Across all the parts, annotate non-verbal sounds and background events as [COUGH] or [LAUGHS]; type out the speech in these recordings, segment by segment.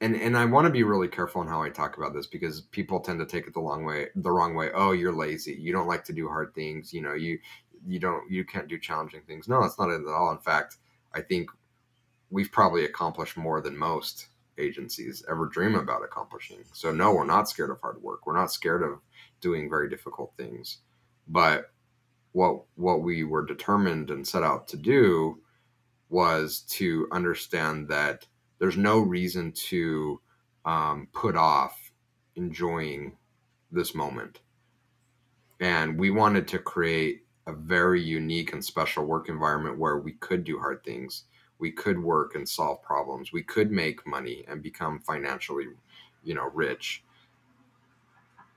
and and I want to be really careful in how I talk about this because people tend to take it the long way, the wrong way. Oh, you're lazy. You don't like to do hard things. You know, you you don't you can't do challenging things. No, that's not it at all. In fact, I think we've probably accomplished more than most agencies ever dream about accomplishing. So no, we're not scared of hard work. We're not scared of doing very difficult things. But what what we were determined and set out to do was to understand that there's no reason to um, put off enjoying this moment. And we wanted to create a very unique and special work environment where we could do hard things. We could work and solve problems. We could make money and become financially, you know, rich,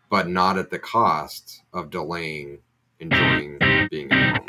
but not at the cost of delaying enjoying being in the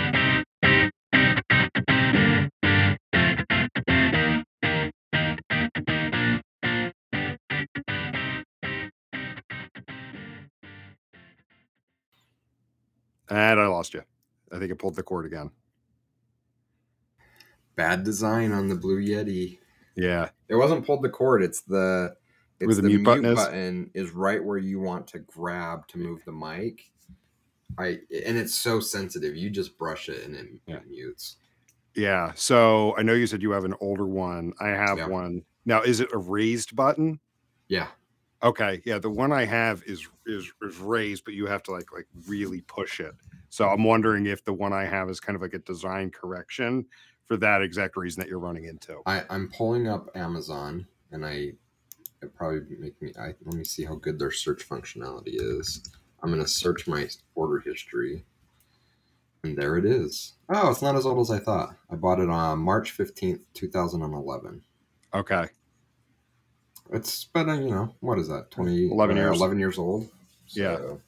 And I lost you. I think I pulled the cord again. Bad design on the Blue Yeti. Yeah. It wasn't pulled the cord. It's the it's Where the mute button is? button is right where you want to grab to move the mic. I and it's so sensitive. You just brush it and it Yeah. mutes. Yeah. So I know you said you have an older one. I have Yeah. one. Now, is it a raised button? Yeah. Okay. Yeah. The one I have is is is raised, but you have to like like really push it. So I'm wondering if the one I have is kind of like a design correction for that exact reason that you're running into. I, I'm pulling up Amazon and I it probably make me I let me see how good their search functionality is. I'm gonna search my order history. And there it is. Oh, it's not as old as I thought. I bought it on March 15th, 2011. Okay. It's uh, you know, what is that? 20 11 uh, years. 11 years old. Yeah. So-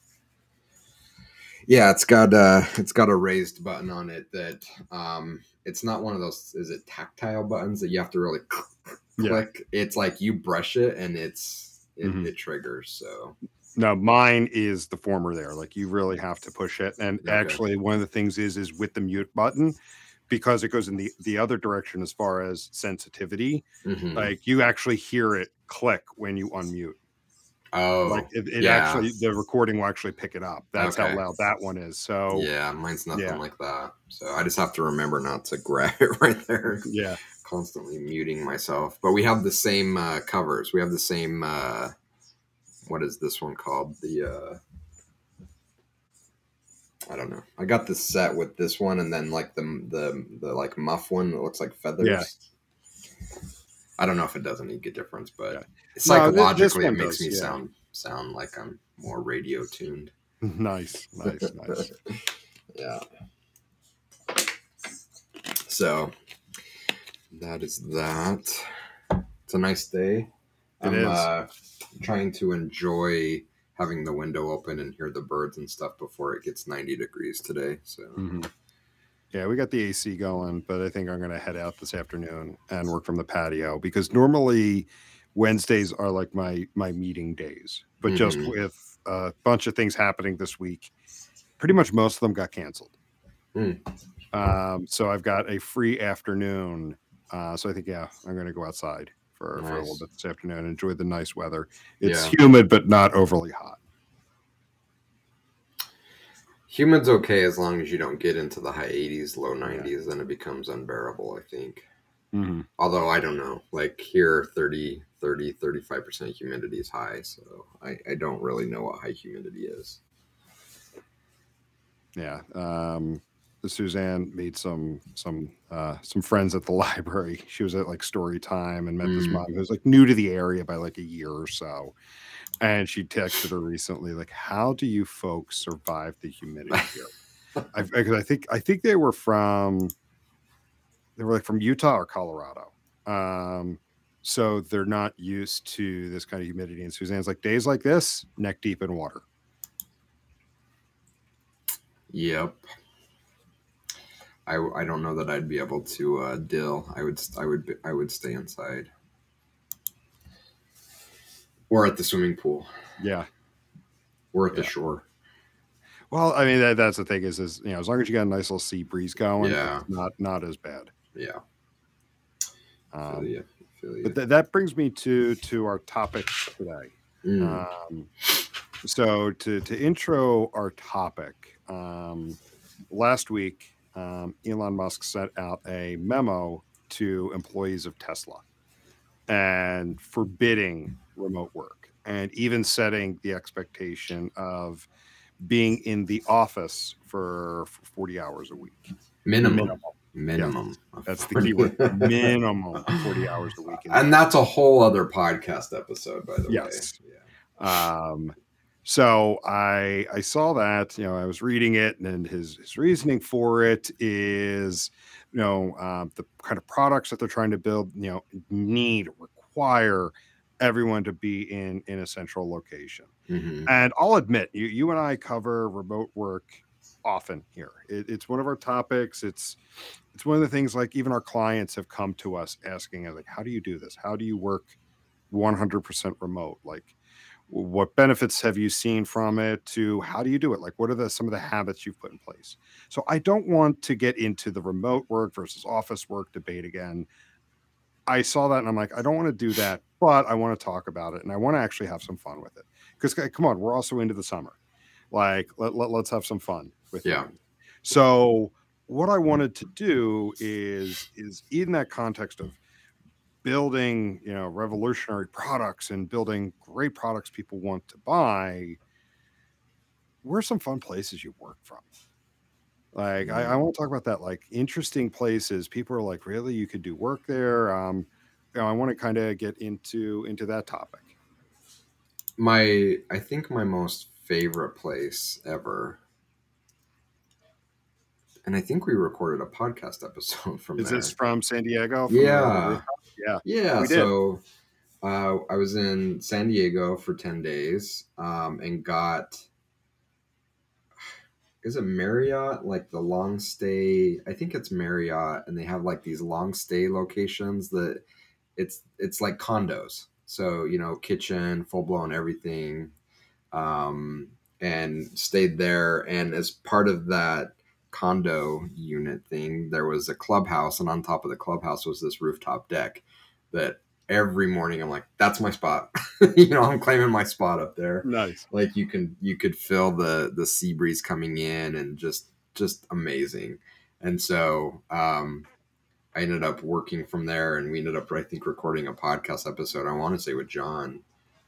Yeah, it's got uh it's got a raised button on it that um it's not one of those is it tactile buttons that you have to really [LAUGHS] Yeah. click. It's like you brush it and it's it, Mhm. it triggers. So No, mine is the former there. Like you really have to push it. And Okay. actually one of the things is is with the mute button, because it goes in the, the other direction as far as sensitivity, mhm. like you actually hear it click when you unmute. oh like it, it yeah. actually the recording will actually pick it up. That's Okay. how loud that one is. So yeah, mine's nothing yeah. like that. So I just have to remember not to grab [LAUGHS] it right there. yeah. Constantly muting myself. But we have the same uh, covers. We have the same. Uh, what is this one called? The. Uh, I don't know. I got this set with this one, and then like the the the like muff one that looks like feathers. Yeah. I don't know if it does any good difference, but Yeah. No, psychologically, one it makes does, me yeah. sound sound like I'm more radio tuned. [LAUGHS] Nice. Nice. Nice. [LAUGHS] yeah. So that is that. It's a nice day. It I'm is. Uh, trying to enjoy having the window open and hear the birds and stuff before it gets 90 degrees today. So Mhm. Yeah, we got the AC going, but I think I'm going to head out this afternoon and work from the patio because normally Wednesdays are like my my meeting days, but just Mhm. with a bunch of things happening this week, pretty much most of them got canceled. Mm. Um, so I've got a free afternoon. Uh, so I think yeah, I'm going to go outside for, for a little Nice. bit this afternoon. Enjoy the nice weather. It's Yeah. humid but not overly hot. Humid's okay as long as you don't get into the high 80s, low 90s, then it becomes unbearable, I think. hmm although i don't know like here 30 30 35% humidity is high so I, I don't really know what high humidity is Yeah. Um, Suzanne made some some uh, some friends at the [LAUGHS] library. She was at like story time and met this Mm. mom who was like new to the area by like a year or so. And she texted her recently, like, "How do you folks survive the humidity [LAUGHS] here?" I, because I think I think they were from they were like from Utah or Colorado. Um, so they're not used to this kind of humidity. And Suzanne's like, days like this, neck deep in water. Yep. I, I don't know that I'd be able to uh, dill. I would I would I would stay inside or at the swimming pool. Yeah. Or at Yeah. the shore. Well, I mean, that, that's the thing is, is you know, as long as you got a nice little sea breeze going, Yeah. not not as bad. Yeah. Um, you. You. but th- that brings me to to our topic today. Mm. Um, so to to intro our topic, um, last week um, Elon Musk sent out a memo to employees of Tesla and forbidding remote work, and even setting the expectation of being in the office for, for 40 hours a week. minimum. minimum. Minimum. of That's the 40. key word. Minimum 40 hours a week. and that's a whole other podcast episode, by the Yes. way. Yeah. Um, so I I saw that you know I was reading it and his his reasoning for it is you know um, the kind of products that they're trying to build you know need require everyone to be in in a central location. Mhm. and I'll admit you you and I cover remote work often here. It, it's one of our topics. It's it's one of the things like even our clients have come to us asking us like how do you do this? How do you work 100% remote? Like what benefits have you seen from it to how do you do it? Like what are the some of the habits you've put in place? So i don't want to get into the remote work versus office work debate again. I saw that and i'm like i don't want to do that but i want to talk about it and i want to actually have some fun with it. Because come on we're also into the summer. Like let, let, let's have some fun with Yeah. things. so what i wanted to do is is in that context of building you know revolutionary products and building great products people want to buy where are some fun places you work from. Like I, I want to talk about that like interesting places. People are like really? You could do work there? Um you know i want to kind of get into into that topic. My, I think my most favorite place ever, and I think we recorded a podcast episode [LAUGHS] from is there. this from san diego from the- yeah. Yeah, Yeah. So uh, I was in San Diego for 10 days um, and got, is it Marriott? Like the long stay, I think it's Marriott, and they have like these long stay locations that it's it's like condos. So, you know, kitchen, full blown everything. Um, and stayed there. And as part of that condo unit thing, there was a clubhouse, and on top of the clubhouse was this rooftop deck that every morning I'm like, that's my spot. [LAUGHS] you know, I'm claiming my spot up there. nice Like you can you could feel the the sea breeze coming in and just just amazing. And so um I ended up working from there and we ended up I think recording a podcast episode, I want to say with John.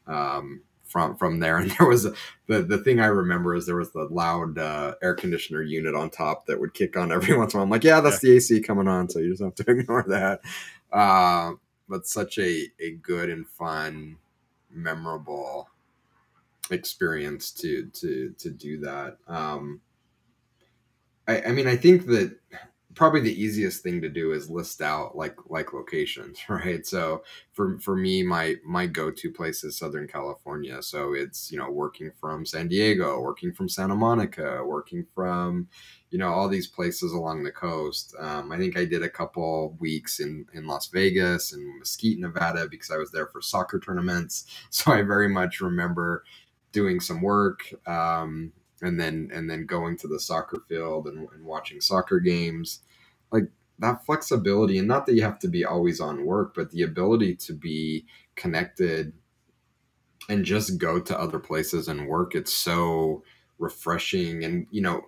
Um from from there [LAUGHS] and there was a, the the thing I remember is there was the loud uh, air conditioner unit on top that would kick on [LAUGHS] every once in a while. I'm like, yeah, that's the AC coming on, so you just have to [LAUGHS] ignore that. Uh, but such a a good and fun, memorable experience to to to do that. Um, I, I mean, I think that probably the easiest thing to do is list out like like locations, [LAUGHS] right? So for for me, my my go to place is Southern California. So it's you know working from San Diego, working from Santa Monica, working from you know all these places along the coast. Um, I think I did a couple weeks in in Las Vegas and Mesquite, Nevada, because I was there for soccer tournaments. [LAUGHS] So I very much remember doing some work. Um, and then and then going to the soccer field and, and watching soccer games like that flexibility and not that you have to be always on work but the ability to be connected and just go to other places and work it's so refreshing and you know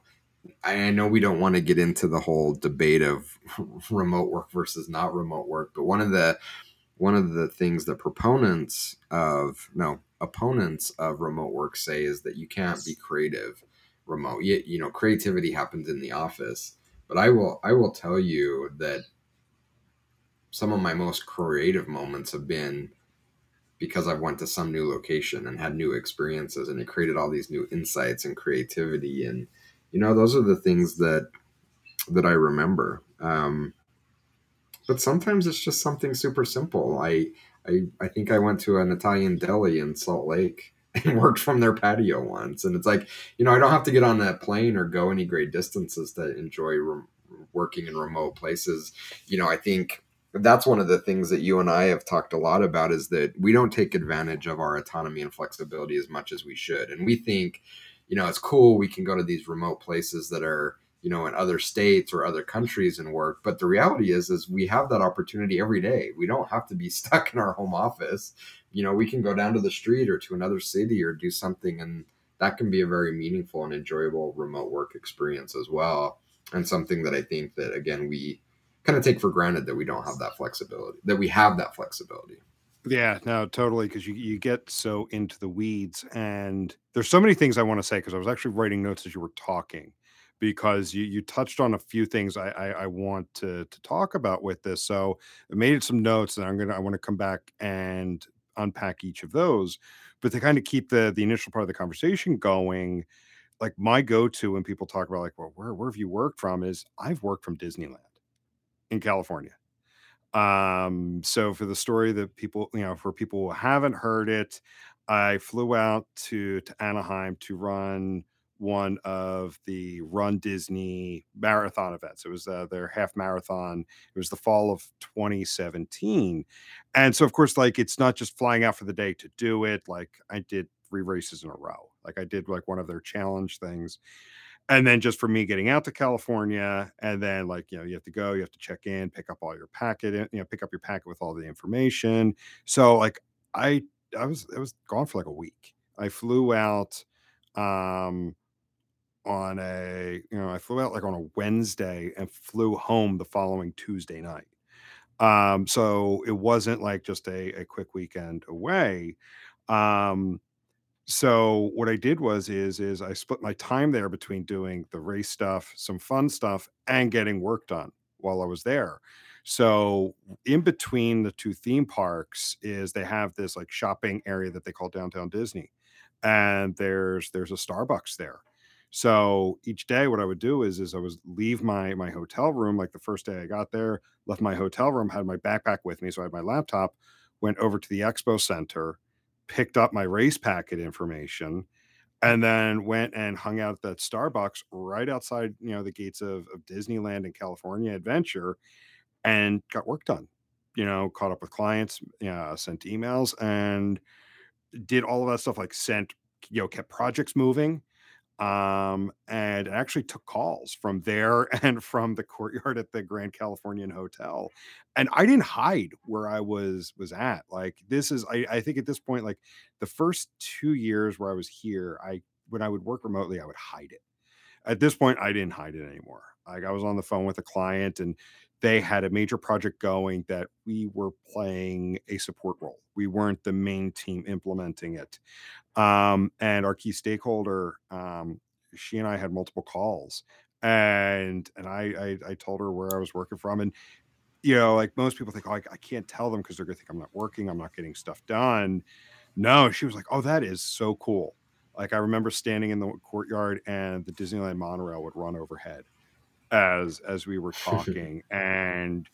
I know we don't want to get into the whole debate of [LAUGHS] remote work versus not remote work, but one of the one of the things that proponents of no opponents of remote work say is that you can't be creative remote. You, you know, creativity happens in the office, but I will I will tell you that some of my most creative moments have been because I went to some new location and had new experiences and it created all these new insights and creativity and you know those are the things that that I remember. Um, but sometimes it's just something super simple. I I, I think I went to an Italian deli in Salt Lake [LAUGHS] and worked from their patio once. And it's like, you know, I don't have to get on a plane or go any great distances to enjoy re- working in remote places. You know, I think that's one of the things that you and I have talked a lot about is that we don't take advantage of our autonomy and flexibility as much as we should. And we think, you know, it's cool. We can go to these remote places that are, you know, in other states or other countries and work. But the reality is, is we have that opportunity every day. We don't have to be [LAUGHS] stuck in our home office. You know, we can go down to the street or to another city or do something, and that can be a very meaningful and enjoyable remote work experience as well. And something that I think that again we kind of take for granted that we don't have that flexibility, that we have that flexibility. Yeah, no, totally. Because you you get so into the weeds, and there's so many things I want to say. Because I was actually writing notes as you were talking, because you you touched on a few things I I, I want to to talk about with this. So I made some notes, and I'm gonna I want to come back and unpack each of those. But to kind of keep the the initial part of the conversation going, like my go to when people talk about like, well, where where have you worked from? Is I've worked from Disneyland in California. Um, so for the story that people, you know, for people who haven't heard it, I flew out to to Anaheim to run one of the Run Disney marathon events. It was uh, their half marathon. It was the fall of 2017. And so of course like it's not just flying out for the day to do it. Like I did three races in a row. Like I did like one of their challenge things and then just for me getting out to California, and then like you know, you have to go, you have to check in, pick up all your packet, you know, pick up your packet with all the information. So like I I was I was gone for like a week. I flew out um on a you know I flew out like on a Wednesday and flew home the following Tuesday night. Um, so it wasn't like just a, a quick weekend away. Um, so what I did was is is I split my time there between doing the race stuff, some fun stuff, and getting work done while I was there. So in between the two theme parks is they have this like shopping area that they call downtown Disney. And there's there's a Starbucks there. So each day what I would do is is I was leave my my hotel room like the first day I got there, left my hotel room, had my backpack with me, so I had my laptop, went over to the expo center, picked up my race packet information, and then went and hung out at that Starbucks right outside, you know, the gates of, of Disneyland and California Adventure and got work done. You know, caught up with clients, sent emails and did all of that stuff, like sent, you know, kept projects moving um, and actually took calls from there [LAUGHS] and from the courtyard at the Grand Californian Hotel. And I didn't hide where I was was at. Like this is I, I think at this point, like the first two years where I was here, I when I would work remotely, I would hide it. At this point, I didn't hide it anymore. Like I was on the phone with a client and they had a major project going that we were playing a support role. We weren't the main team implementing it. Um, and our key stakeholder, um, she and I had multiple calls, and and I, I I told her where I was working from, and you know, like most people think, oh, I, I can't tell them because they're gonna think I'm not working, I'm not getting stuff done. No, she was like, oh, that is so cool. Like I remember standing in the courtyard, and the Disneyland monorail would run overhead as as we were [LAUGHS] talking, and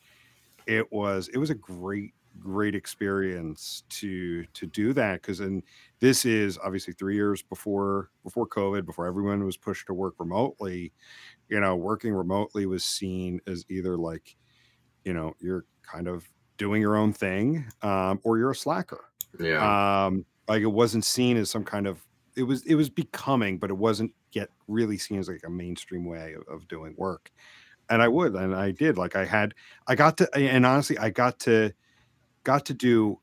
it was it was a great great experience to to do that because and this is obviously three years before before covid before everyone was pushed to work remotely you know working remotely was seen as either like you know you're kind of doing your own thing um, or you're a slacker Yeah. um like it wasn't seen as some kind of it was it was becoming but it wasn't yet really seen as like a mainstream way of, of doing work and i would and i did like i had i got to and honestly i got to got to do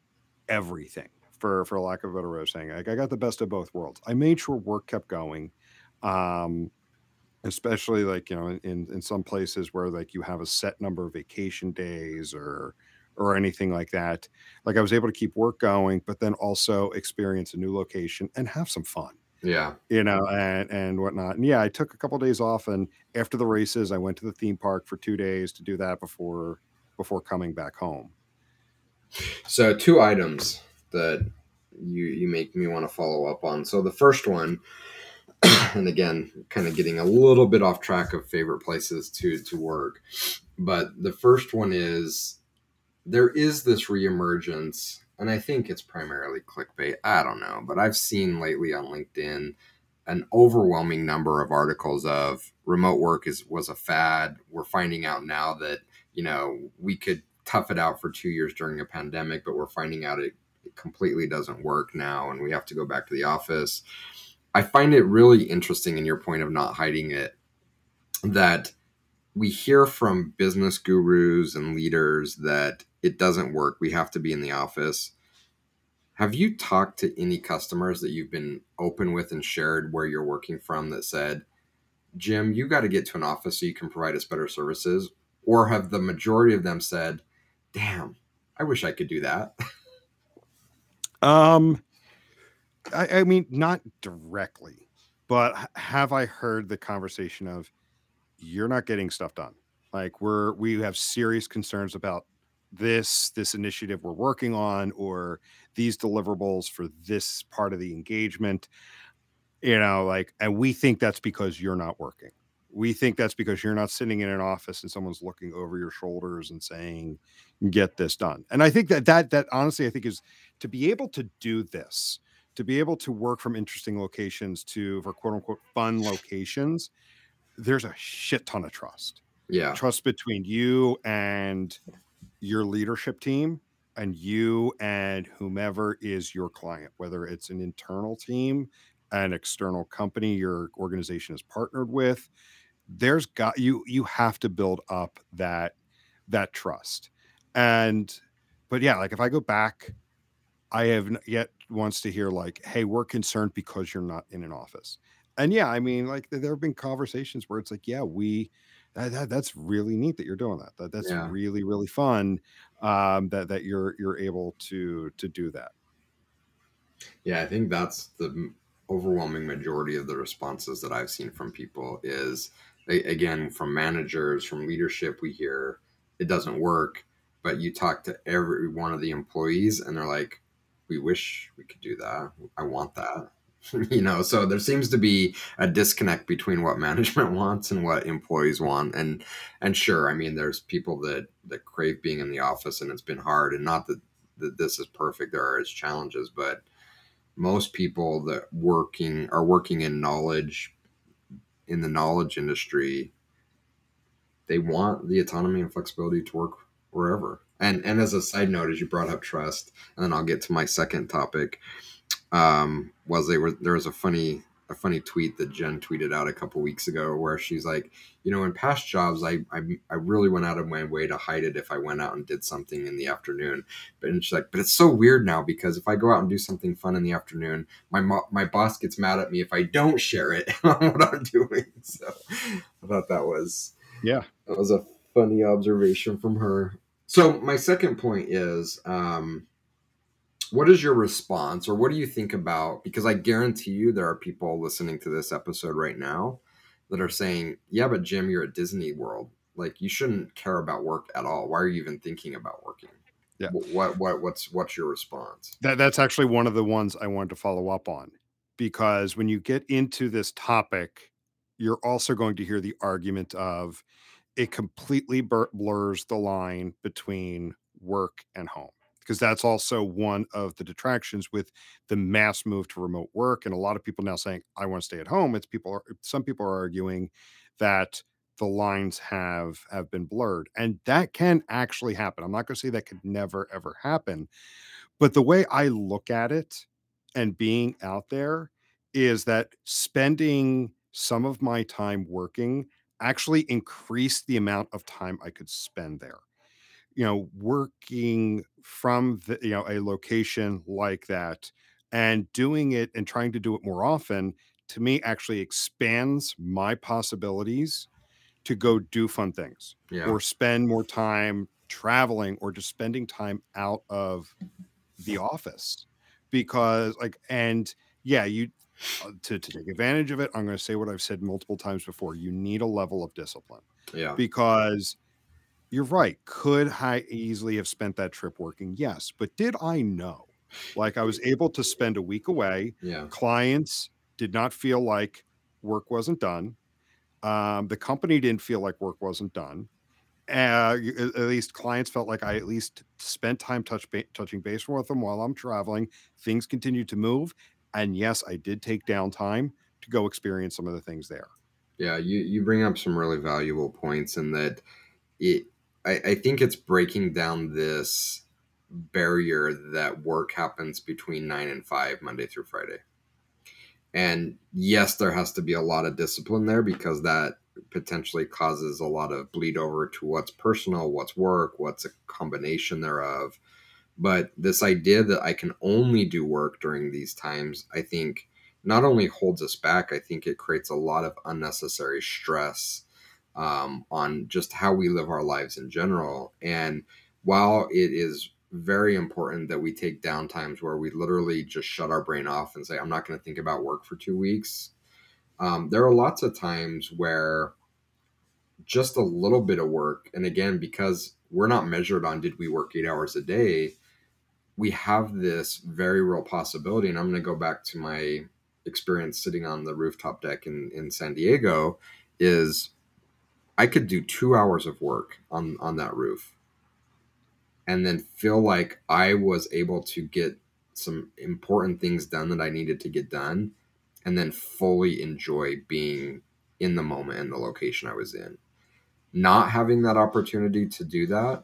everything for for lack of a better way of saying. Like I got the best of both worlds. I made sure work kept going. Um especially like you know in in some places where like you have a set number of vacation days or or anything like that like i was able to keep work going but then also experience a new location and have some fun Yeah. you know and and whatnot and yeah i took a couple days off and after the races i went to the theme park for two days to do that before before coming back home So two items that you you make me want to follow up on. So the first one, [CLEARS THROAT] and again, kind of getting a little bit off track of favorite places to to work, but the first one is there is this reemergence and I think it's primarily clickbait. I don't know, but I've seen lately on LinkedIn an overwhelming number of articles of remote work is was a fad. We're finding out now that you know we could tough it out for two years during a pandemic, but we're finding out it, it completely doesn't work now, and we have to go back to the office. I find it really interesting in your point of not hiding it that we hear from business gurus and leaders that it doesn't work. We have to be in the office. Have you talked to any customers that you've been open with and shared where you're working from that said, Jim, you got to get to an office so you can provide us better services? Or have the majority of them said, damn, I wish I could do that? Um, I, I mean, not directly, but have I heard the conversation of, you're not getting stuff done. Like we're we have serious concerns about this this initiative we're working on or these deliverables for this part of the engagement. You know, like and we think that's because you're not working. We think that's because you're not sitting in an office and someone's looking over your shoulders and saying, "Get this done." And I think that that that honestly, I think is to be able to do this, to be able to work from interesting locations to for quote unquote fun locations there's a shit ton of trust. Yeah. Trust between you and your leadership team and you and whomever is your client, whether it's an internal team, an external company your organization is partnered with. There's got you you have to build up that that trust. And but yeah, like if I go back, I have yet wants to hear like, hey, we're concerned because you're not in an office and yeah, I mean, like there have been conversations where it's like, yeah, we that, that, that's really neat that you're doing that. that that's Yeah. really really fun um, that that you're you're able to to do that. Yeah, I think that's the overwhelming majority of the responses that I've seen from people is again from managers, from leadership we hear it doesn't work, but you talk to every one of the employees and they're like we wish we could do that. I want that. [LAUGHS] you know, so there seems to be a disconnect between what management [LAUGHS] wants and what employees want and and sure, I mean there's people that that crave being in the office and it's been hard and not that that this is perfect there are its challenges, but most people that working are working in knowledge in the knowledge industry they want the autonomy and flexibility to work wherever. And and as a side note as you brought up trust and then i'll get to my second topic um was they were there was a funny a funny tweet that jen tweeted out a couple weeks ago where she's like you know in past jobs I, I i really went out of my way to hide it if i went out and did something in the afternoon. But and she's like but it's so weird now because if i go out and do something fun in the afternoon my mo- my boss gets mad at me if i don't share it [LAUGHS] on what i'm doing. [LAUGHS] So i thought that was Yeah. that was a funny observation from her. So my second point is um what is your response or what do you think about because i guarantee you there are people listening to this episode right now that are saying yeah but jim you're at disney world. Like you shouldn't care about work at all. Why are you even thinking about working? Yeah. What what what's what's your response? That that's actually one of the ones I wanted to follow up on because when you get into this topic, you're also going to hear the argument of it completely blurs the line between work and home because that's also one of the detractions with the mass move to remote work and a lot of people now saying I want to stay at home it's people are some people are arguing that the lines have have been blurred and that can actually happen I'm not going to say that could never ever happen but the way I look at it and being out there is that spending some of my time working actually increased the amount of time I could spend there. You know, working from the, you know, a location like that and doing it and trying to do it more often to me actually expands my possibilities to go do fun things yeah. or spend more time traveling or just spending time out of the office because like and yeah you uh, to, to take advantage of it i'm going to say what i've said multiple times before you need a level of discipline yeah. because you're right could i easily have spent that trip working yes but did i know like i was able to spend a week away yeah clients did not feel like work wasn't done um, the company didn't feel like work wasn't done uh, at least clients felt like I at least spent time touch ba- touching base with them while I'm traveling. Things continued to move, and yes, I did take downtime to go experience some of the things there. Yeah, you you bring up some really valuable points in that it. I, I think it's breaking down this barrier that work happens between nine and five Monday through Friday. And yes, there has to be a lot of discipline there because that potentially causes a lot of bleed over to what's personal, what's work, what's a combination thereof. But this idea that I can only do work during these times, I think not only holds us back, I think it creates a lot of unnecessary stress um, on just how we live our lives in general. And while it is very important that we take down times where we literally just shut our brain off and say, I'm not going to think about work for two weeks. Um, there are lots of times where just a little bit of work, and again, because we're not measured on did we work eight hours a day, we have this very real possibility. And I'm going to go back to my experience sitting on the rooftop deck in, in San Diego is I could do two hours of work on, on that roof and then feel like I was able to get some important things done that I needed to get done and then fully enjoy being in the moment and the location I was in. Not having that opportunity to do that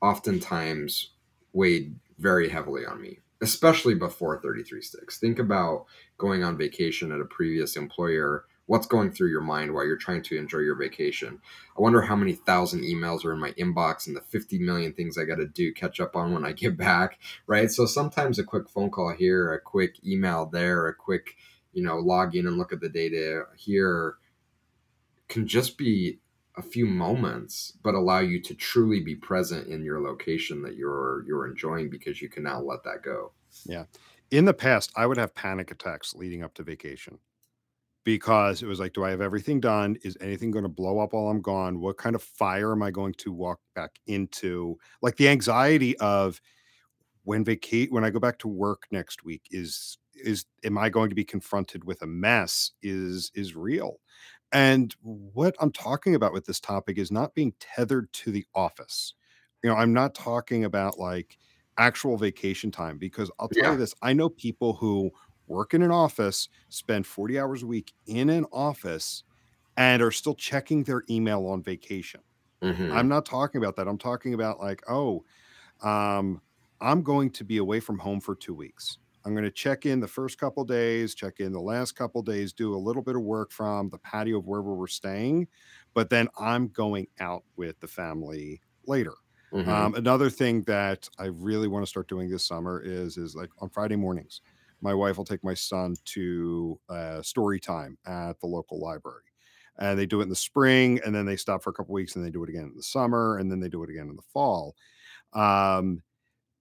oftentimes weighed very heavily on me, especially before 33 sticks. Think about going on vacation at a previous employer what's going through your mind while you're trying to enjoy your vacation. I wonder how many thousand emails are in my inbox and the 50 million things I got to do catch up on when I get [LAUGHS] back, right? So sometimes a quick phone call here, a quick email there, a quick, you know, log in and look at the data here can just be a few moments but allow you to truly be present in your location that you're you're enjoying because you can now let that go. Yeah. In the past, I would have panic attacks leading up to vacation because it was like, do I have everything done? Is anything going to blow up while I'm gone? What kind of fire am I going to walk back into? Like the anxiety of when vacate when I go back to work next week is is am I going to be confronted with a mess is is real. And what I'm talking about with this topic is not being tethered to the office. You know, I'm not talking about like actual vacation time because I'll tell Yeah. you this, I know people who work in an office, spend 40 hours a week in an office, and are still checking their email on vacation. Mhm. I'm not talking about that. I'm talking about like, oh, um, I'm going to be away from home for two weeks. I'm going to check in the first couple days, check in the last couple days, do a little bit of work from the patio of wherever we're staying, but then I'm going out with the family later. Mhm. Um, another thing that I really want to start doing this summer is is like on Friday mornings, my wife will take my son to uh, story time at the local library, and they do it in the spring, and then they stop for a couple weeks, and they do it again in the summer, and then they do it again in the fall. Um,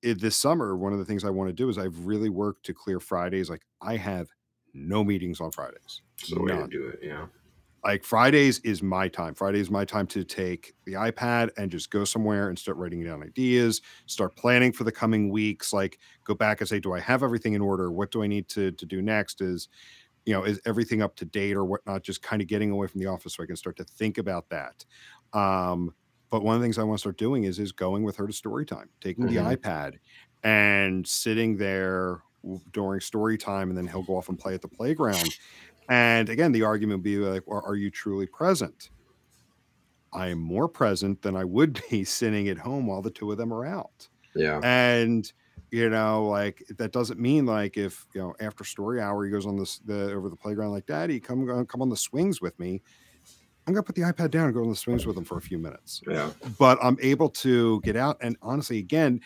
it, this summer, one of the things I want to do is I've really worked to clear Fridays. Like I have no meetings on Fridays. Way to do it. Yeah. Like Fridays is my time. Friday is my time to take the iPad and just go somewhere and start writing down ideas, start planning for the coming weeks. Like go back and say, do I have everything in order? What do I need to to do next? Is you know, is everything up to date or whatnot? Just kind of getting away from the office so I can start to think about that. Um, but one of the things I want to start doing is is going with her to story time, taking the Mhm. iPad and sitting there during story time, and then he'll go off and play at the playground. And again, the argument would be like, well, are you truly present? I am more present than I would [LAUGHS] be sitting at home while the two of them are out. Yeah. And you know, like that doesn't mean like if you know after story hour he goes on this the over the playground like, Daddy, come uh, come on the swings with me. I'm gonna put the iPad down and go on the swings with him for a few minutes. Yeah. But I'm able to get out. And honestly, again,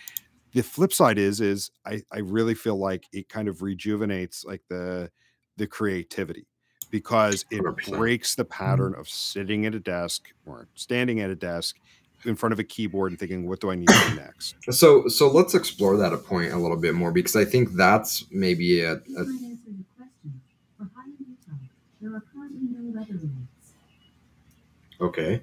the flip side is is I, I really feel like it kind of rejuvenates like the the creativity because it 100%. breaks the mm-hmm. pattern of sitting at a desk or standing at a desk in front of a keyboard and thinking, what do I need to do [COUGHS] next? So so let's explore that a point a little bit more because I think that's maybe a, a Please answer your question. For high Utah, there are currently no weather limits. okay.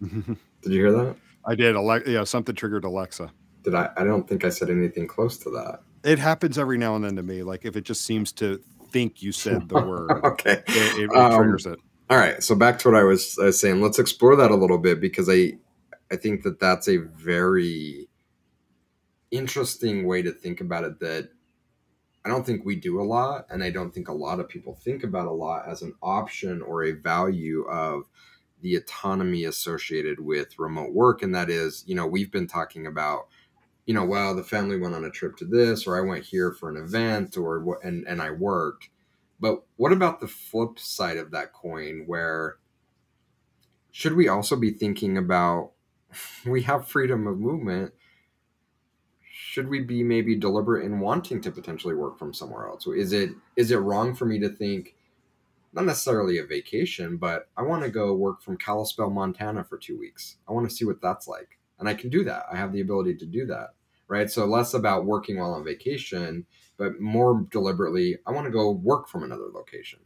[LAUGHS] Did you hear that? I did. Alexa, yeah, something triggered Alexa. Did I? I don't think I said anything close to that. It happens every now and then to me. Like if it just seems to think you said the [LAUGHS] word, okay. it, it, Um, triggers it. All right. So back to what I was, I was saying. Let's explore that a little bit because I I think that that's a very interesting way to think about it that I don't think we do a lot, and I don't think a lot of people think about a lot as an option or a value of the autonomy associated with remote work. And that is, you know, we've been talking about, you know, well, the family went on a trip to this, or I went here for an event, or what, and and I worked. But what about the flip side of that coin, where should we also be thinking about [LAUGHS] we have freedom of movement? Should we be maybe deliberate in wanting to potentially work from somewhere else? Is it is it wrong for me to think not necessarily a vacation, but I want to go work from Kalispell, Montana for two weeks. I want to see what that's like. And I can do that. I have the ability to do that. Right. So less about working while on vacation, but more deliberately, I want to go work from another location.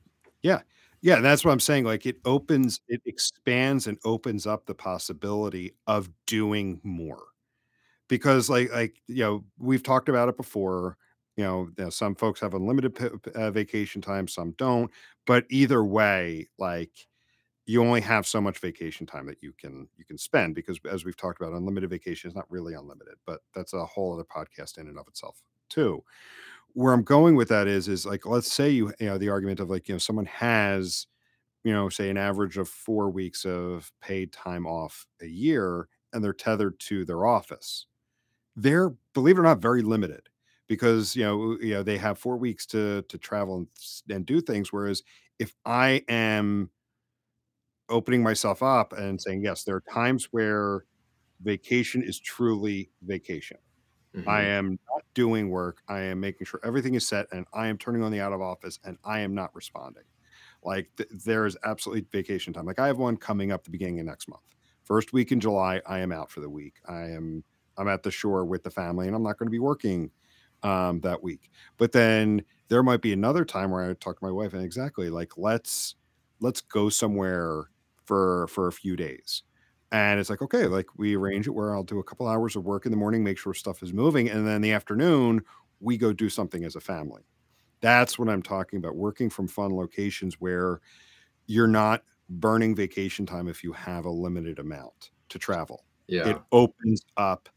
Yeah. Yeah, that's what I'm saying. Like it opens, it expands and opens up the possibility of doing more. Because like like you know, we've talked about it before. You know, you know, some folks have unlimited p- uh, vacation time, some don't. But either way, like you only have so much vacation time that you can you can spend because as we've talked about, unlimited vacation is not really unlimited, but that's a whole other podcast in and of itself too where I'm going with that is is like let's say you you know the argument of like you know someone has you know say an average of 4 weeks of paid time off a year and they're tethered to their office. They're believe it or not very limited because you know you know they have 4 weeks to to travel and, and do things whereas if I am opening myself up and saying yes there are times where vacation is truly vacation I Mhm. am not doing work. I am making sure everything is set and I am turning on the out of office and I am not responding. Like th- there is absolutely vacation time. Like I have one coming up the beginning of next month. First week in July, I am out for the week. I am I'm at the shore with the family and I'm not going to be working um that week. But then there might be another time where I talk to my wife and exactly like let's let's go somewhere for for a few days and it's like, okay, like we arrange it where I'll do a couple hours of work in the morning, make sure stuff is moving. And then the afternoon, we go do something as a family. That's what I'm talking about. Working from fun locations where you're not burning vacation time if you have a limited amount to travel. It opens up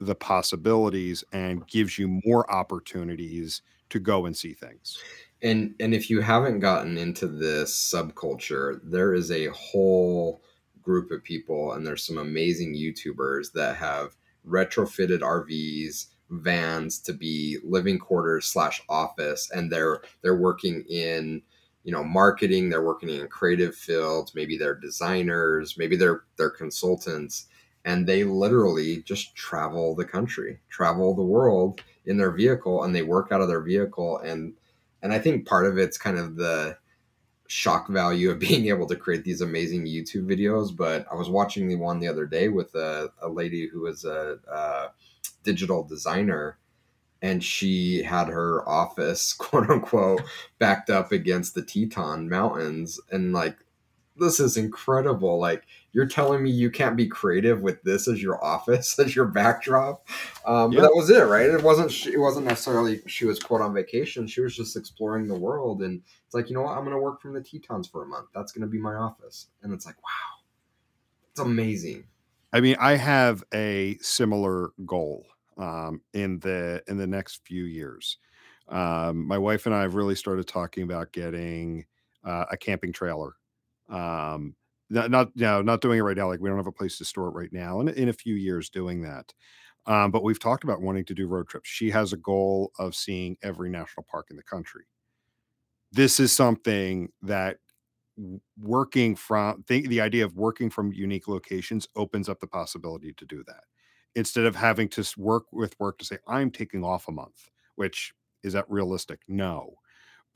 the possibilities and gives you more opportunities to go and see things. And and if you haven't gotten into this subculture, there is a whole group of people and there's some amazing YouTubers that have retrofitted RVs, vans to be living quarters slash office, and they're they're working in you know marketing, they're working in creative fields, maybe they're designers, maybe they're they're consultants, and they literally just travel the country, travel the world in their vehicle, and they work out of their vehicle and and I think part of it's kind of the shock value of [LAUGHS] being able to create these amazing YouTube videos. But I was watching the one the other day with a, a lady who was a, a digital designer, and she had her office, [LAUGHS] quote unquote, backed up against the Teton Mountains, and like this is incredible. Like you're telling me you can't be creative with this as your office, [LAUGHS] as your backdrop. Um, but that was it, right? It wasn't. She, it wasn't necessarily she was quote on vacation. She was just exploring the world, and it's like you know what? I'm going to work from the Tetons for a month. That's going to be my office, and it's like wow, it's amazing. I mean, I have a similar goal um, in the in the next few years. Um, my wife and I have really started talking about getting uh, a camping trailer. Um, not not know, not doing it right now. Like we don't have a place to store it right now, and in a few years doing that. Um, but we've talked about wanting to do road trips. She has a goal of seeing every national park in the country. This is something that working from the idea of working from unique locations opens up the possibility to do that instead of having to work with work to say i'm taking off a month which is that realistic no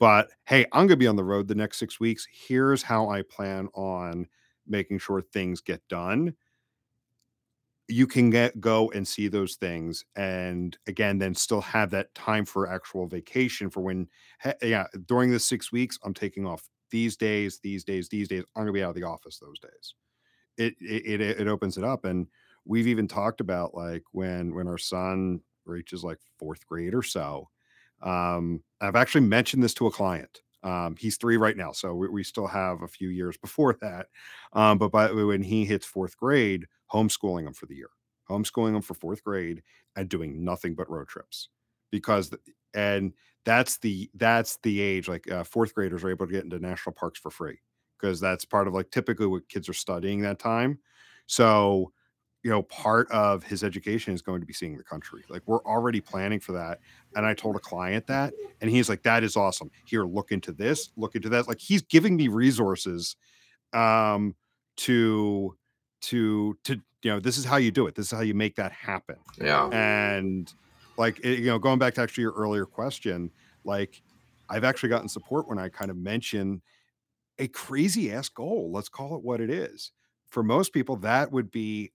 but hey i'm going to be on the road the next six weeks. Here's how i plan on making sure things get done. You can get go and see those things and again then still have that time for actual vacation for when he- yeah during the six weeks i'm taking off these days these days these days. I'm gonna be out of the office those days. It it it, it opens it up and we've even talked about like when when our son reaches like fourth grade or so um i've actually mentioned this to a client Um, he's three right now, so we, we still have a few years before [LAUGHS] that. Um, but by when he hits fourth grade, homeschooling him for the year, homeschooling him for fourth grade, and doing nothing but road trips because and that's the that's the age like uh, fourth graders are able to get into national parks for free because that's part of like typically what kids are studying that time. So you know, part of his education is going to be seeing the country. Like we're already planning for that. And I told a client that, and he's like, that is awesome. Here, look into this, look into that. Like he's giving me resources um to to to you know, this is how you do it. This is how you make that happen. Yeah. And like it, you know, going back to actually your earlier question, like I've actually gotten support when I kind of mention a crazy ass goal. Let's call it what it is. For most people, that would be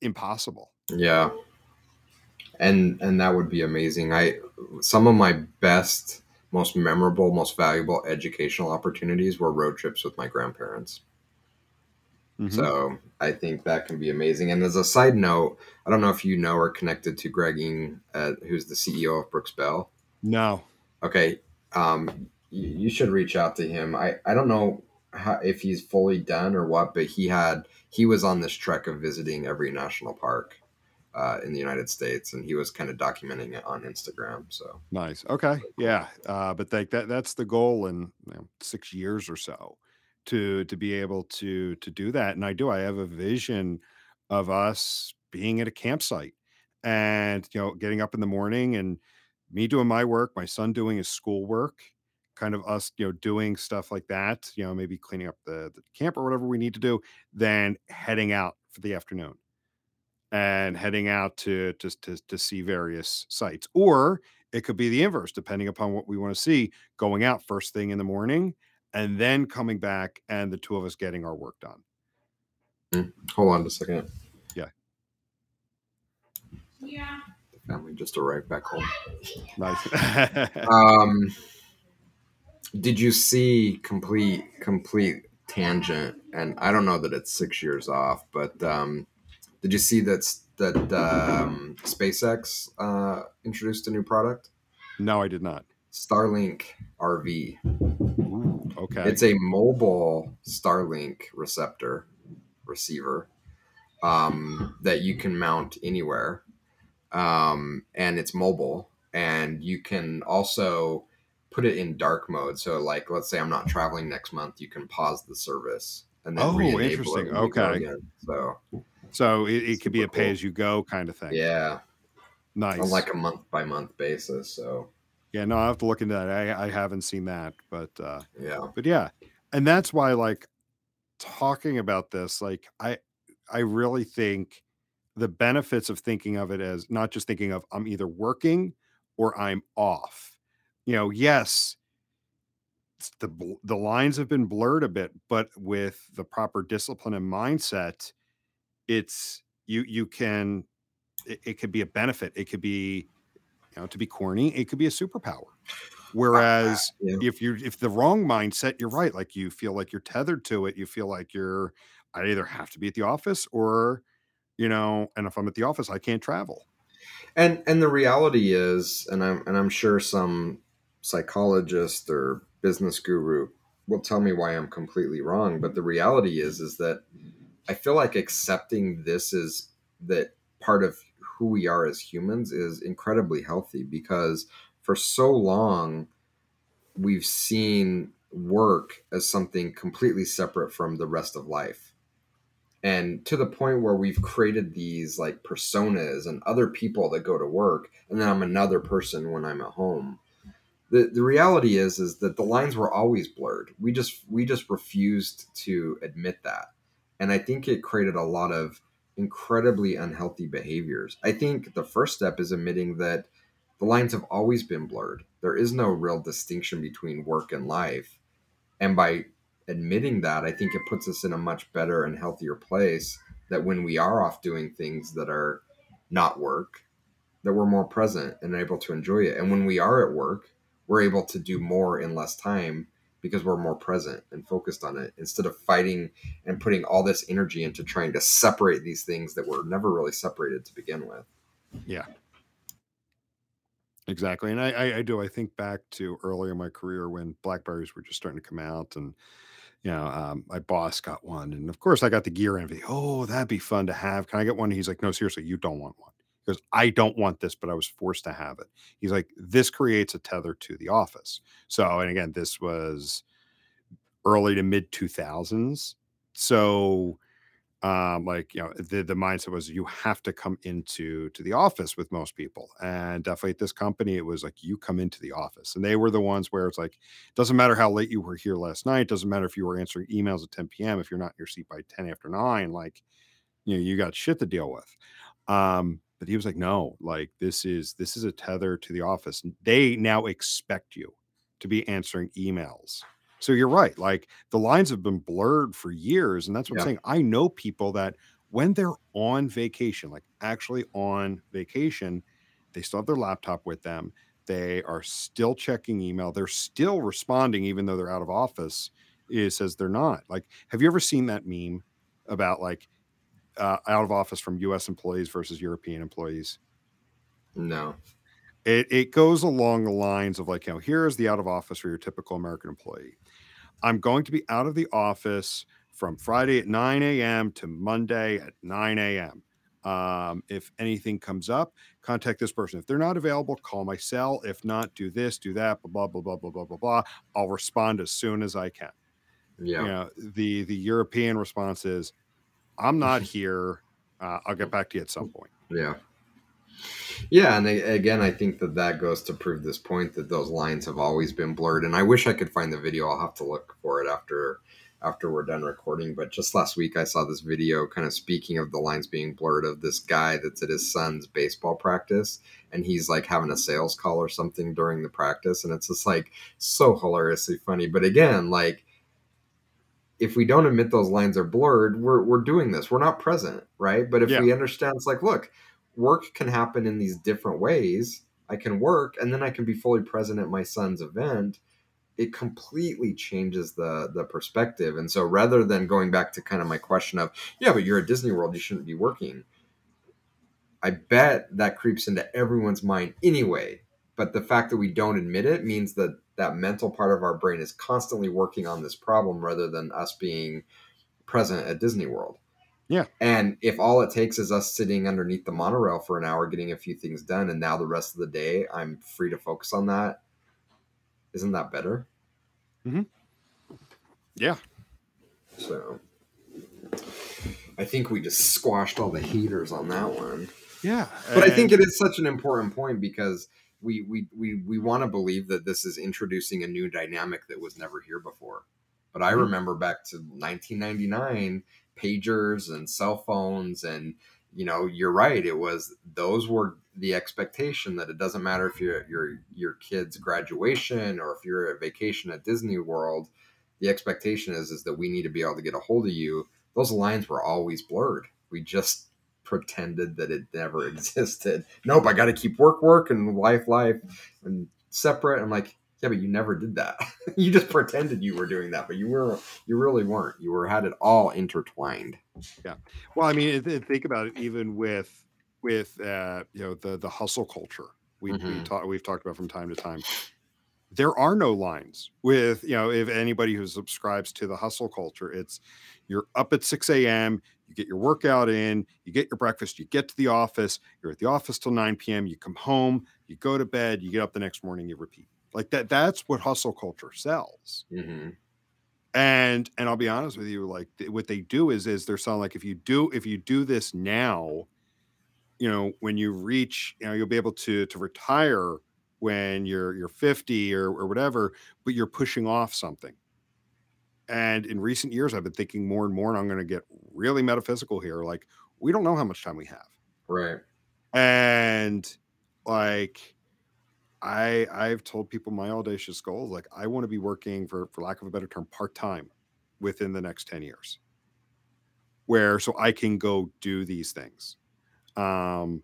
impossible. Yeah. And and that would be amazing. I some of my best, most memorable, most valuable educational opportunities were road trips with my grandparents. Mhm. So I think that can be amazing. And as a side note, I don't know if you know or connected to Greg Ng, uh, who's the CEO of Brooks Bell. no, Okay, um, you, you should reach out to him. I, I don't know how, if he's fully done or what, but he had he was on this trek of visiting every national park uh, in the United States, and he was kind of documenting it on Instagram. So nice. Okay, yeah, uh, but like that that's the goal in you know, six years or so to to be able to to do that. And I do. I have a vision of us being at a campsite and you know getting up in the morning and me doing my work, my son doing his schoolwork, kind of us you know doing stuff like that. You know, maybe cleaning up the the camp or whatever we need to do. Then heading out for the afternoon and heading out to to to, to see various sites or it could be the inverse depending upon what we want to see going out first thing in the morning and then coming back and the two of us getting our work done hold on just a second. Yeah. Yeah. The family just arrived back home. nice [LAUGHS] Um, did you see complete complete tangent? And I don't know that it's six years off, but um, did you see that that um, SpaceX uh, introduced a new product, no i did not Starlink RV? Ooh, okay It's a mobile Starlink receptor receiver um, that you can mount anywhere, um, and it's mobile. And you can also put it in dark mode. So, like, let's say I'm not traveling next month, you can pause the service and then Oh, interesting. Okay. again. So, so it, it could be a cool. pay as you go kind of thing yeah, nice on like a month by month basis. So, yeah no i have to look into that i, I haven't seen that but uh yeah, but yeah and that's why like talking about this like i i really think the benefits of thinking of it as not just thinking of i'm either working or i'm off you know yes the the lines have been blurred a bit but with the proper discipline and mindset it's you you can it, it could be a benefit it could be you know to be corny it could be a superpower whereas yeah. if you're if the wrong mindset you're right like you feel like you're tethered to it you feel like you're i either have to be at the office or you know and if i'm at the office i can't travel and and the reality is and i'm and i'm sure some psychologist or business guru will tell me why i'm completely wrong. But the reality is is that i feel like accepting this is that part of who we are as humans is incredibly healthy because for so long we've seen work as something completely separate from the rest of life. And to the point where we've created these like personas and other people that go to work and then i'm another person when i'm at home the, the reality is is that the lines were always blurred. We just we just refused to admit that. And i think it created a lot of incredibly unhealthy behaviors. I think the first step is admitting that the lines have always been blurred. There is no real distinction between work and life. And by admitting that, I think it puts us in a much better and healthier place that when we are off doing things that are not work, that we're more present and able to enjoy it. And when we are at work, we're able to do more in less time because we're more present and focused on it instead of fighting and putting all this energy into trying to separate these things that were never really separated to begin with. yeah Exactly, and I I I do, I think back to earlier in my career when Blackberries were just starting to come out and, you know, um, my boss got one, and of course I got the gear envy. "Oh, that'd be fun to have. Can I get one?" He's like, "No, seriously, you don't want one." Goes, "I don't want this, but I was forced to have it." He's like, "This creates a tether to the office." So, and again, this was early to mid 2000s. So, um, like, you know, the the mindset was you have to come into to the office with most people. And definitely at this company, it was like you come into the office. And they were the ones where it's like, doesn't matter how late you were here last night, doesn't matter if you were answering emails at 10 p.m. If you're not in your seat by 10 after nine, like, you know, you got shit to deal with. Um, but he was like, no, like this is this is a tether to the office. They now expect you to be answering emails. So you're right. Like the lines have been blurred for years. And that's what Yeah. I'm saying. I know people that when they're on vacation, like actually on vacation, they still have their laptop with them. They are still checking email. They're still responding, even though they're out of office. It says they're not. Like, have you ever seen that meme about like uh, out of office from US employees versus European employees? No. It it goes along the lines of like, you know, here's the out of office for your typical American employee. I'm going to be out of the office from Friday at 9 a.m. to Monday at 9 a.m. Um, if anything comes up, contact this person. If they're not available, call my cell. If not, do this, do that, blah, blah, blah, blah, blah, blah, blah. I'll respond as soon as I can. Yeah. You know, the the European response is, I'm not [LAUGHS] here. Uh, I'll get back to you at some point. Yeah. Yeah, and they, again, I think that that goes to prove this point that those lines have always been blurred. And I wish I could find the video. I'll have to look for it after after we're done recording. But just last week, I saw this video, kind of speaking of the lines being blurred, of this guy that's at his son's baseball practice, and he's like having a sales call or something during the practice, and it's just like so hilariously funny. But again, like if we don't admit those lines are blurred, we're we're doing this. We're not present, right? But if Yeah. we understand, it's like, look, work can happen in these different ways. I can work, and then I can be fully present at my son's event. It completely changes the the perspective. And so, rather than going back to kind of my question of, yeah, but you're at Disney World, you shouldn't be working. I bet that creeps into everyone's mind anyway. But the fact that we don't admit it means that that mental part of our brain is constantly working on this problem rather than us being present at Disney World. Yeah. And if all it takes is us sitting underneath the monorail for an hour getting a few things done and now the rest of the day I'm free to focus on that, isn't that better? Mhm. Yeah. So I think we just squashed all the haters on that one. Yeah. but I think it is such an important point because we we we, we want to believe that this is introducing a new dynamic that was never here before. But I Mhm. remember back to 1999, pagers and cell phones, and you know, you're right. It was those were the expectation that it doesn't matter if you're at your your kid's graduation or if you're at vacation at Disney World. The expectation is is that we need to be able to get a hold of you. Those lines were always blurred. We just pretended that it never [LAUGHS] existed. Nope, I got to keep work, work, and life, life, and separate. I'm like, yeah, but you never did that. [LAUGHS] you just pretended you were doing that, but you were, you really weren't. You were had it all intertwined. Yeah. Well, I mean, think about it. Even with with uh, you know the the hustle culture we we Mhm. talk, we've talked about from time to time. There are no lines with you know if anybody who subscribes to the hustle culture, it's you're up at six a.m. You get your workout in, you get your breakfast, you get to the office, you're at the office till 9 p.m., you come home, you go to bed, you get up the next morning, you repeat. Like that, that's what hustle culture sells Mm-hmm. and and i'll be honest with you like what they do is is they're selling like if you do if you do this now you know when you reach you know you'll be able to to retire when you're you're 50 or, or whatever but you're pushing off something and in recent years i've been thinking more and more and i'm going to get really metaphysical here like we don't know how much time we have Right. and like i i've told people my audacious goals. like i want to be working for for lack of a better term part-time within the next 10 years where so i can go do these things um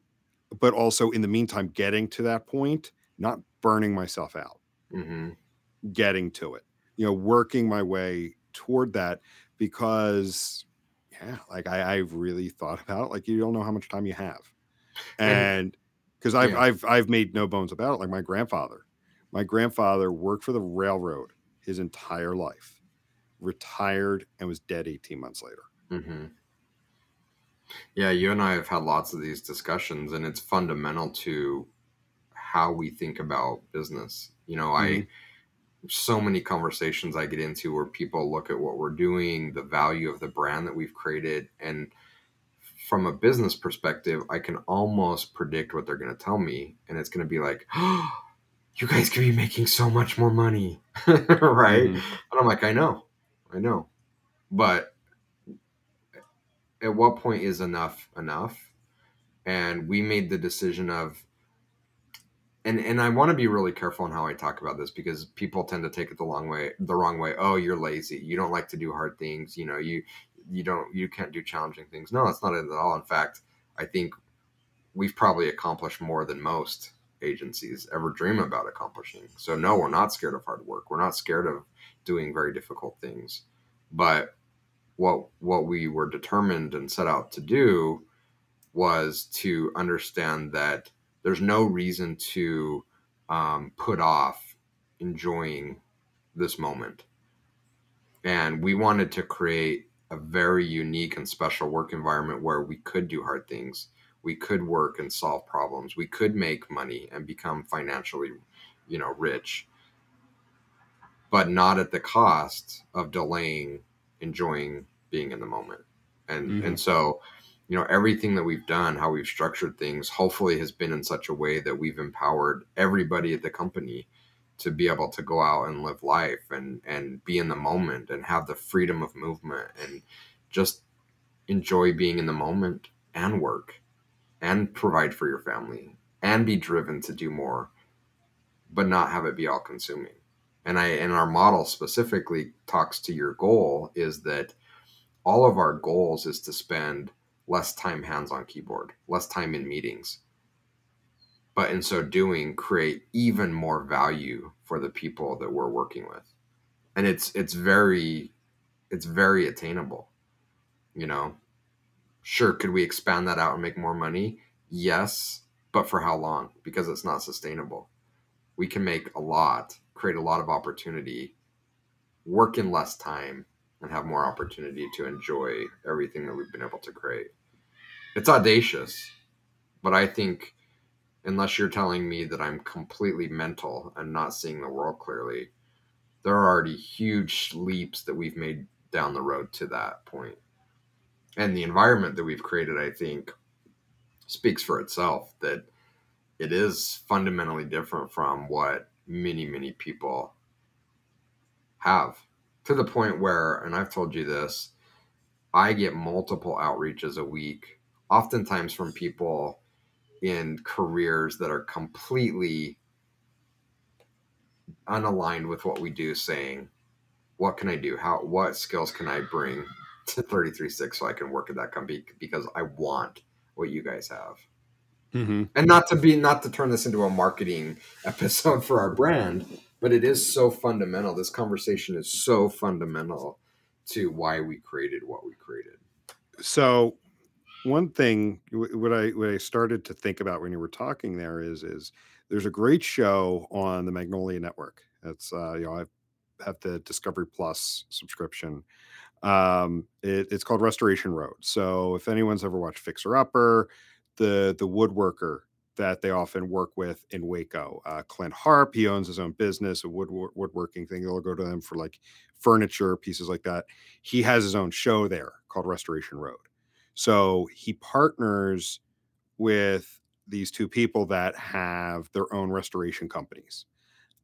but also in the meantime getting to that point not burning myself out Mm-hmm. getting to it you know working my way toward that because yeah like i i've really thought [LAUGHS] about it like you don't know how much time you have And- because I've Yeah. I've I've made no bones about it. Like my grandfather, my grandfather worked for the railroad his entire life, retired and was dead 18 months later. hmm Yeah, you and I have had lots of these discussions, and it's fundamental to how we think about business. You know, I so many conversations I get into where people look at what we're doing, the value of the brand that we've created, and from a business perspective, I can almost predict what they're going to tell me, and it's going to be like, "Oh, [GASPS] you guys could be making so much more money, [LAUGHS] right?" Mhm. And I'm like, I know, I know. But at what point is enough enough? And we made the decision of and and I want to be really careful in how I talk about this because people tend to take it the long way the wrong way. Oh, you're lazy. You don't like to do hard things, you know, you you don't you can't do challenging things. No, that's not it at all. In fact, I think we've probably accomplished more than most agencies ever dream about accomplishing. So no, we're not scared of hard work. We're not scared of doing very difficult things. But what what we were determined and set out to do was to understand that there's no reason to um, put off enjoying this moment. And we wanted to create a very unique and special work environment where we could do hard things. We could work and solve problems. We could make money and become financially, you know, rich, but not at the cost of delaying enjoying being in the moment. And Mhm. and so, you know, everything that we've done, how we've structured things, hopefully has been in such a way that we've empowered everybody at the company to be able to go out and live life and and be in the moment and have the freedom of movement and just enjoy being in the moment and work and provide for your family and be driven to do more but not have it be all consuming. And i and our model specifically talks to your goal is that all of our goals is to spend less time hands on keyboard less time in meetings. But in so doing create even more value for the people that we're working with. And it's it's very it's very attainable you know? Sure could we expand that out and make more money? Yes but for how long? Because it's not sustainable. We can make a lot create a lot of opportunity work in less time and have more opportunity to enjoy everything that we've been able to create it's audacious but i think unless you're telling me that i'm completely mental and not seeing the world clearly there are already huge leaps that we've made down the road to that point. And the environment that we've created i think speaks for itself that it is fundamentally different from what many many people have. To the point where and i've told you this i get multiple outreaches a week oftentimes from people in careers that are completely unaligned with what we do saying what can i do? How what skills can i bring to 33 Sticks so i can work at that company because i want what you guys have. Mhm. and not to be not to turn this into a marketing [LAUGHS] episode for our brand but it is so fundamental. This conversation is so fundamental to why we created what we created. So, one thing wh- what I what I started to think about when you were talking there is is there's a great show on the Magnolia Network. It's uh, you know I have the Discovery Plus subscription. Um, it, it's called Restoration Road. So if anyone's ever watched Fixer Upper, the the woodworker that they often work with in Waco, uh, Clint Harp, he owns his own business, a wood woodworking thing. They'll go to them for like furniture pieces like that. He has his own show there called Restoration Road. So he partners with these two people that have their own restoration companies.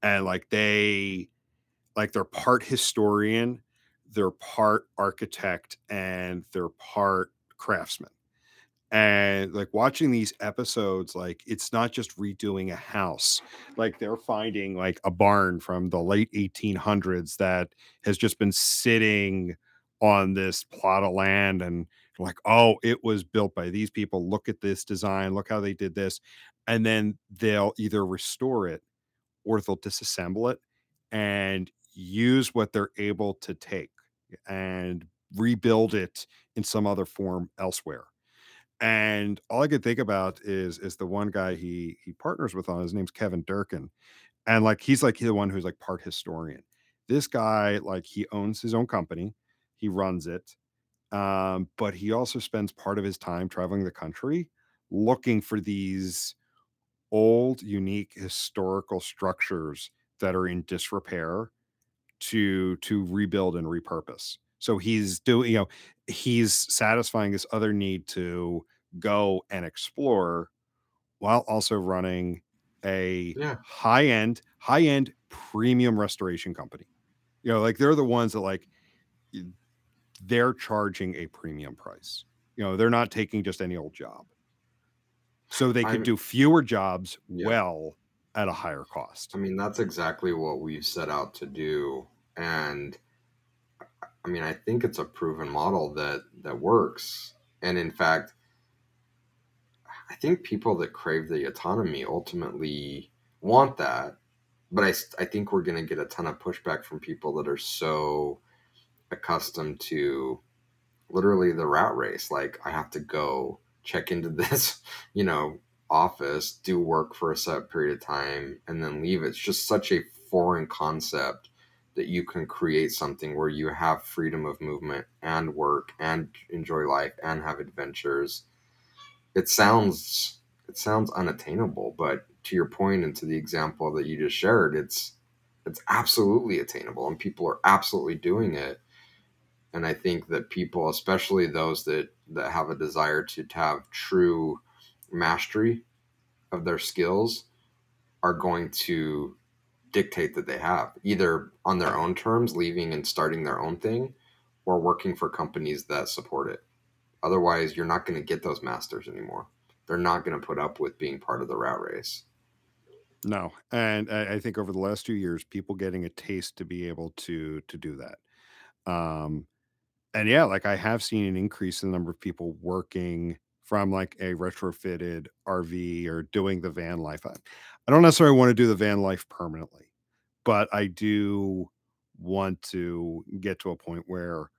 And like they like they're part historian, they're part architect, and they're part craftsman. And like watching these episodes, like it's not just redoing a house, like they're finding like a barn from the late 1800s that has just been sitting on this plot of land and like, oh, it was built by these people. Look at this design, look how they did this. And then they'll either restore it or they'll disassemble it and use what they're able to take and rebuild it in some other form elsewhere. and all I could think about is is the one guy he he partners with on his name's Kevin Durkin, and like he's like the one who's like part historian. This guy like he owns his own company, he runs it, um, but he also spends part of his time traveling the country looking for these old, unique historical structures that are in disrepair to to rebuild and repurpose. So he's doing, you know, he's satisfying this other need to go and explore while also running a Yeah. high-end, high-end premium restoration company. You know, like they're the ones that like they're charging a premium price. You know, they're not taking just any old job. So they could I'm- do fewer jobs Yeah. well at a higher cost. I mean, that's exactly what we've set out to do. And I mean, I think it's a proven model that that works. And in fact, I think people that crave the autonomy ultimately want that. But I, I think we're going to get a ton of pushback from people that are so accustomed to literally the rat race. Like, I have to go check into [LAUGHS] this, you know, office, do work for a set period of time, and then leave. It's just such a foreign concept that you can create something where you have freedom of movement and work and enjoy life and have adventures. It sounds it sounds unattainable, but to your point and to the example that you just shared, it's it's absolutely attainable and people are absolutely doing it and i think that people especially those that that have a desire to, to have true mastery of their skills are going to dictate that they have either on their own terms leaving and starting their own thing or working for companies that support it. Otherwise you're not going to get those masters anymore. They're not going to put up with being part of the rat race. No, and I, I think over the last two years, people getting a taste to be able to to do that. Um, and yeah, like I have seen an increase in the number of people working from like a retrofitted RV or doing the van life. I, I don't necessarily want to do the van life permanently, but I do want to get to a point where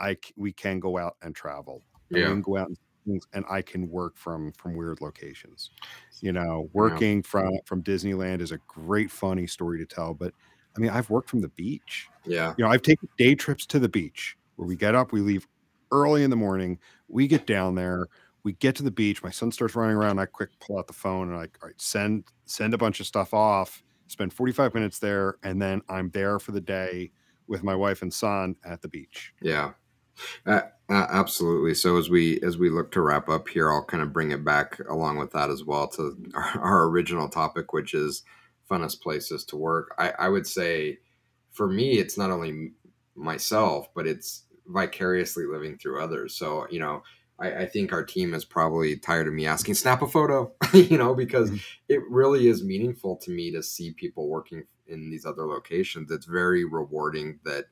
I c- we can go out and travel. And we yeah can go out and things, and I can work from from weird locations. You know, working from from Disneyland is a great funny story to tell, but I mean, I've worked from the beach. yeah You know, I've taken day trips to the beach where we get up, we leave early in the morning, we get down there, we get to the beach, my son starts running around, I quick pull out the phone and like, all right, send send a bunch of stuff off, spend 45 minutes there, and then I'm there for the day with my wife and son at the beach. Yeah, uh, absolutely. So as we as we look to wrap up here, I'll kind of bring it back along with that as well to our, [LAUGHS] our original topic, which is funnest places to work. I, I would say, for me, it's not only myself, but it's vicariously living through others. So you know. I, I think our team is probably tired of me asking snap a photo, [LAUGHS] you know, because Mhm. it really is meaningful to me to see people working in these other locations. It's very rewarding that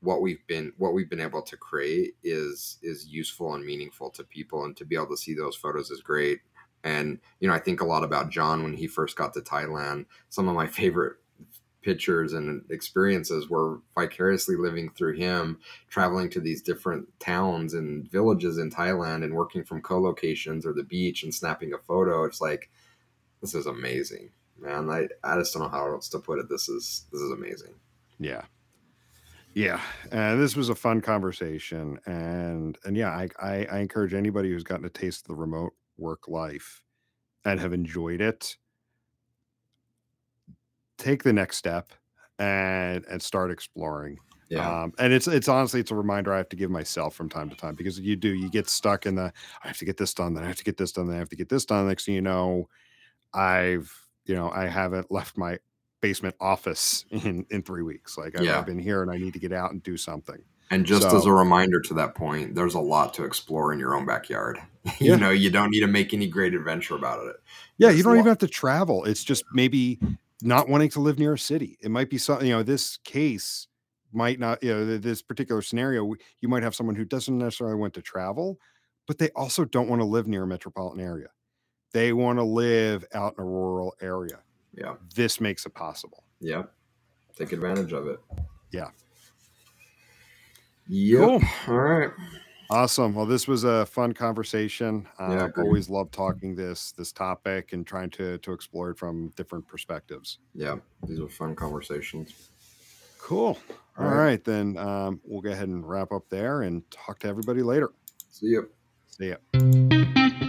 what we've been what we've been able to create is is useful and meaningful to people and to be able to see those photos is great and you know i think a lot about john when he first got to thailand some of my favorite pictures and experiences were vicariously living through him traveling to these different towns and villages in thailand and working from co-locations or the beach and snapping a photo it's like this is amazing man i, I just don't know how else to put it this is this is amazing Yeah. Yeah. And this was a fun conversation. And and yeah, I, I, I encourage anybody who's gotten a taste of the remote work life and have enjoyed it, take the next step and and start exploring. yeah Um, and it's it's honestly it's a reminder I have to give myself from time to time because you do you get stuck in the I have to get this done, then I have to get this done, then I have to get this done. Next thing you know, I've you know I haven't left my basement office [LAUGHS] in in three weeks. Like I've, Yeah. I've been here and I need to get out and do something. And just So- as a reminder to that point, there's a lot to explore in your own backyard. [LAUGHS] Yeah. you know, you don't need to make any great adventure about it. Yeah, There's you don't even have to travel. It's just maybe not wanting to live near a city. It might be something, you know, this case might not, you know, this particular scenario, you might have someone who doesn't necessarily want to travel, but they also don't want to live near a metropolitan area. They want to live out in a rural area. Yeah. This makes it possible. Yeah. Take advantage of it. Yeah. Yep. Cool. All right. Awesome. Well, this was a fun conversation. Uh, Yeah, always love talking this this topic and trying to to explore it from different perspectives. Yeah, these were fun conversations. Cool. All All right, right. then um, we'll go ahead and wrap up there and talk to everybody later. See you. See ya.